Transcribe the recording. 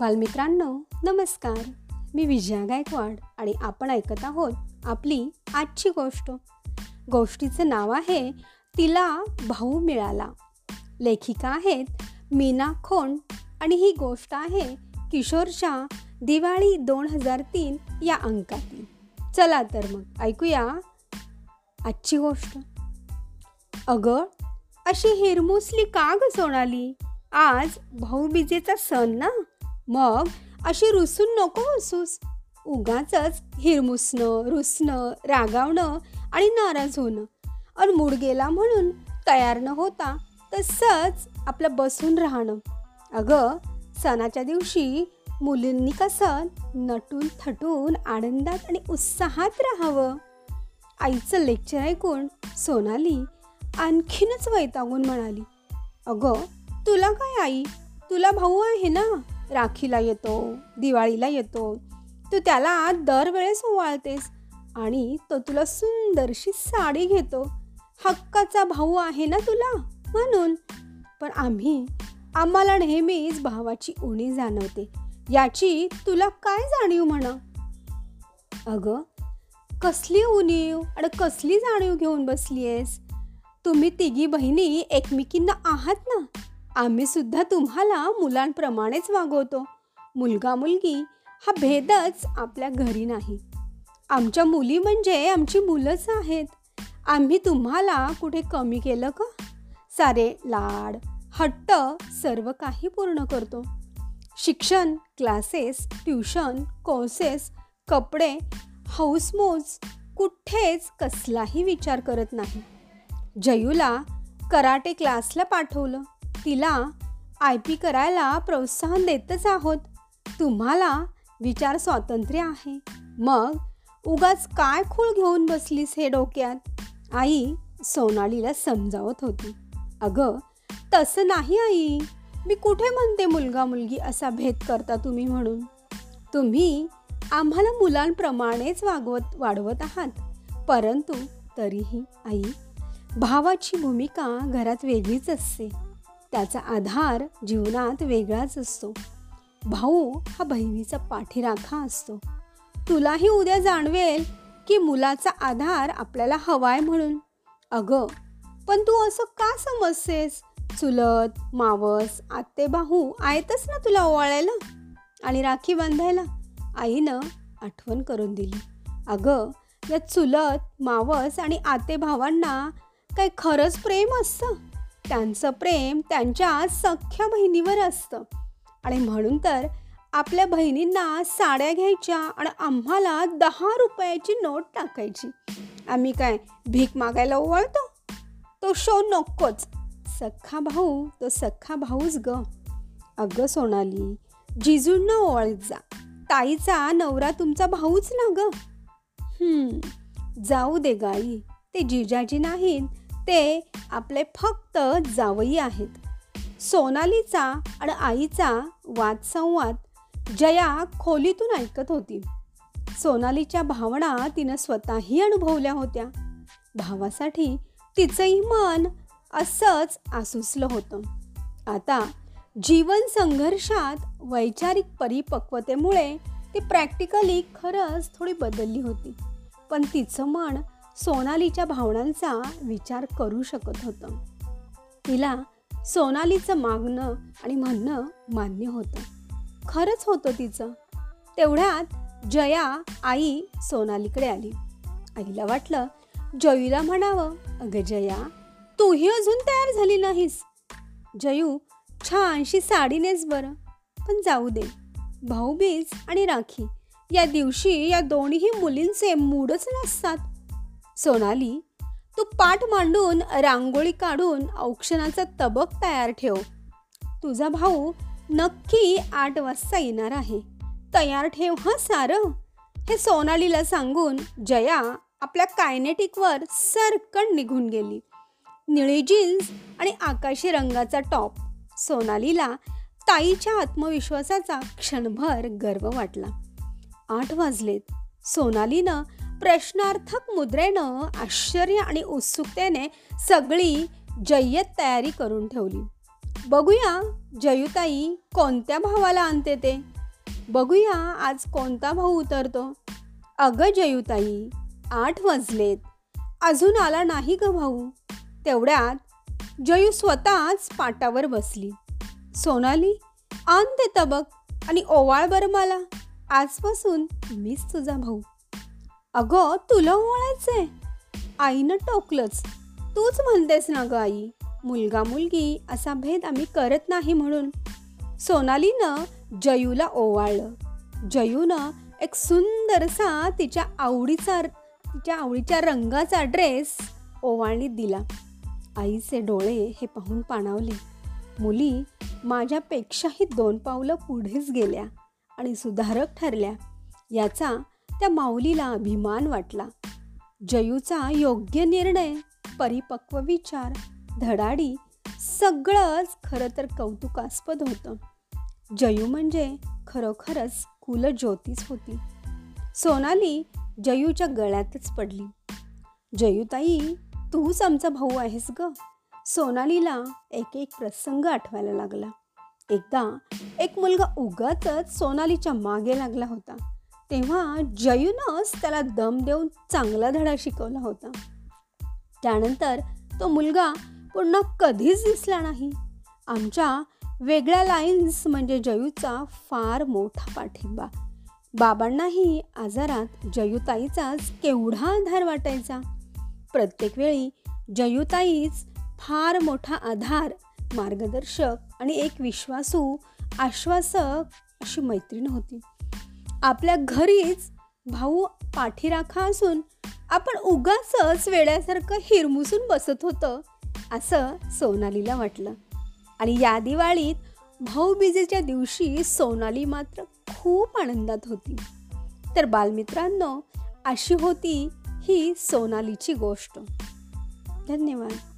बालमित्रांनो नमस्कार. मी विजया गायकवाड आणि आपण ऐकत आहोत आपली आजची गोष्ट. गोष्टीचं नाव आहे तिला भाऊ मिळाला. लेखिका आहेत मीना खोंड आणि ही गोष्ट आहे किशोरच्या दिवाळी दोन हजार तीन या अंकातील. चला तर मग ऐकूया आजची गोष्ट. अगं अशी हिरमुसली का ग सोनाली? आज भाऊबीजेचा सण ना? मग अशी रुसून नको हसूस. उगाच हिरमुसणं रुसणं रागावणं आणि नाराज होणं. आणि मूड गेला म्हणून तयार न होता तसंच आपलं बसून राहणं. अगं सणाच्या दिवशी मुलींनी कसं नटून थटून आनंदात आणि उत्साहात राहावं. आईचं लेक्चर ऐकून सोनाली आणखीनच वैतागून म्हणाली अगं तुला काय आई? तुला भाऊ आहे ना? राखीला येतो दिवाळीला येतो. तू त्याला दरवेळेस ओवाळतेस आणि तो तुला सुंदरशी साडी घेतो. हक्काचा भाऊ आहे ना तुला? म्हणून. पण आम्ही आम्हाला नेहमीच भावाची उणी जाणवते. याची तुला काय जाणीव म्हणा? अगं कसली उणीव आणि कसली जाणीव घेऊन बसली आहेस तुम्ही तिघी बहिणी एकमेकींना आहात ना? आम्ही सुद्धा तुम्हाला मुलांप्रमाणेच वागवतो. मुलगा मुलगी हा भेदच आपल्या घरी नाही. आमच्या मुली म्हणजे आमची मुलंच आहेत. आम्ही तुम्हाला कुठे कमी केलं का? सारे लाड हट्ट सर्व काही पूर्ण करतो. शिक्षण क्लासेस ट्युशन कोर्सेस कपडे हाऊसमोज कुठेच कसलाही विचार करत नाही. जयूला कराटे क्लासला पाठवलं. तिला आय पी करायला प्रोत्साहन देतच आहोत. तुम्हाला विचार स्वातंत्र्य आहे. मग उगाच काय खूळ घेऊन बसलीस हे डोक्यात? आई सोनालीला समजावत होती. अगं तसं नाही आई. मी कुठे म्हणते मुलगा मुलगी असा भेद करता तुम्ही म्हणून? तुम्ही आम्हाला मुलांप्रमाणेच वागवत वाढवत आहात. परंतु तरीही आई भावाची भूमिका घरात वेगळीच असते. त्याचा आधार जीवनात वेगळाच असतो. भाऊ हा बहिणीचा पाठीराखा असतो. तुलाही उद्या जाणवेल की मुलाचा आधार आपल्याला हवाय म्हणून. अगं पण तू असं का समजतेस? चुलत मावस आते भाऊ आहेतच ना तुला ओवाळायला? आणि राखी बांधायला? आईनं आठवण करून दिली. अगं या चुलत मावस आणि आते भावांना काय खरंच प्रेम असतं? त्यांचं प्रेम त्यांच्या सख्ख्या बहिणीवर असतं. आणि म्हणून तर आपल्या बहिणींना साड्या घ्यायच्या आणि आम्हाला दहा रुपयाची नोट टाकायची. आम्ही काय भीक मागायला ओवाळतो? तो शो नकोच. सख्खा भाऊ तो सख्खा भाऊच ग. अगं सोनाली जिजूंना ओवाळीत जा. ताईचा नवरा तुमचा भाऊच ना ग. जाऊ दे गाई. ते जिजाजी नाहीत. ते आपले फक्त जावई आहेत. सोनालीचा आणि आईचा वादसंवाद जया खोलीतून ऐकत होती. सोनालीच्या भावना तिनं स्वतःही अनुभवल्या होत्या. भावासाठी तिचंही मन असंच आसुसलं होतं. आता जीवन संघर्षात वैचारिक परिपक्वतेमुळे ती प्रॅक्टिकली खरंच थोडी बदलली होती. पण तिचं मन सोनालीच्या भावनांचा विचार करू शकत होतं. तिला सोनालीचं मागणं आणि म्हणणं मान्य होतं. खरंच होतं तिचं. तेवढ्यात जया आई सोनालीकडे आली. आईला वाटलं जयूला म्हणावं अगं जया तूही अजून तयार झाली नाहीस. जयू छानशी साडीनेच बरं पण जाऊ दे. भाऊबीज आणि राखी या दिवशी या दोन्ही मुलींचे मूडच नसतात. सोनाली तू पाठ मांडून रांगोळी काढून औक्षणाचा तबक तयार ठेव. तुझा भाऊ नक्की आठ वाजता येणार आहे. तयार ठेव हा सारं? हे सोनालीला सांगून जया आपल्या कायनेटिकवर सरकण निघून गेली. निळी जीन्स आणि आकाशी रंगाचा टॉप. सोनालीला ताईच्या आत्मविश्वासाचा क्षणभर गर्व वाटला. आठ वाजलेत. सोनालीनं प्रश्नार्थक मुद्रेनं आश्चर्य आणि उत्सुकतेने सगळी जय्यत तयारी करून ठेवली. बघूया जयुताई कोणत्या भावाला आणते ते. बघूया आज कोणता भाऊ उतरतो. अगं जयुताई आठ वाजलेत. अजून आला नाही ग भाऊ. तेवढ्यात जयू स्वतःच पाटावर बसली. सोनाली आण ते तबक आणि ओवाळ बरं मला. आजपासून मीच तुझा भाऊ. अगं तुला ओवाळायचंय आईनं टोकलंच. तूच म्हणतेस ना गं आई मुलगा मुलगी असा भेद आम्ही करत नाही म्हणून. सोनालीनं जयूला ओवाळलं. जयूनं एक सुंदरसा तिच्या आवडीचा तिच्या आवडीच्या रंगाचा ड्रेस ओवाळणीत दिला. आईचे डोळे हे पाहून पाणावले. मुली माझ्यापेक्षाही दोन पावलं पुढेच गेल्या आणि सुधारक ठरल्या. याचा त्या माऊलीला अभिमान वाटला. जयूचा योग्य निर्णय परिपक्व विचार धडाडी सगळंच खरं तर कौतुकास्पद होतं. जयू म्हणजे खरोखरच कुलज्योतीच होती. सोनाली जयूच्या गळ्यातच पडली. जयूताई तूच आमचा भाऊ आहेस ग. सोनालीला एक एक प्रसंग आठवायला लागला. एकदा एक मुलगा उगाच सोनालीच्या मागे लागला होता. तेव्हा जयूनच त्याला दम देऊन चांगला धडा शिकवला होता. त्यानंतर तो मुलगा पुन्हा कधीच दिसला नाही. आमच्या वेगळ्या लाईन्स म्हणजे जयूचा फार मोठा पाठिंबा. बाबांनाही आजारात जयूताईचाच केवढा आधार वाटायचा. प्रत्येक वेळी जयूताईच फार मोठा आधार मार्गदर्शक आणि एक विश्वासू आश्वासक अशी मैत्रीण होती. आपल्या घरीच भाऊ पाठीराखा असून आपण उगाच वेड्यासारखं हिरमुसून बसत होतं असं सोनालीला वाटलं. आणि या दिवाळीत भाऊबीजेच्या दिवशी सोनाली मात्र खूप आनंदात होती. तर बालमित्रांनो अशी होती ही सोनालीची गोष्ट. धन्यवाद.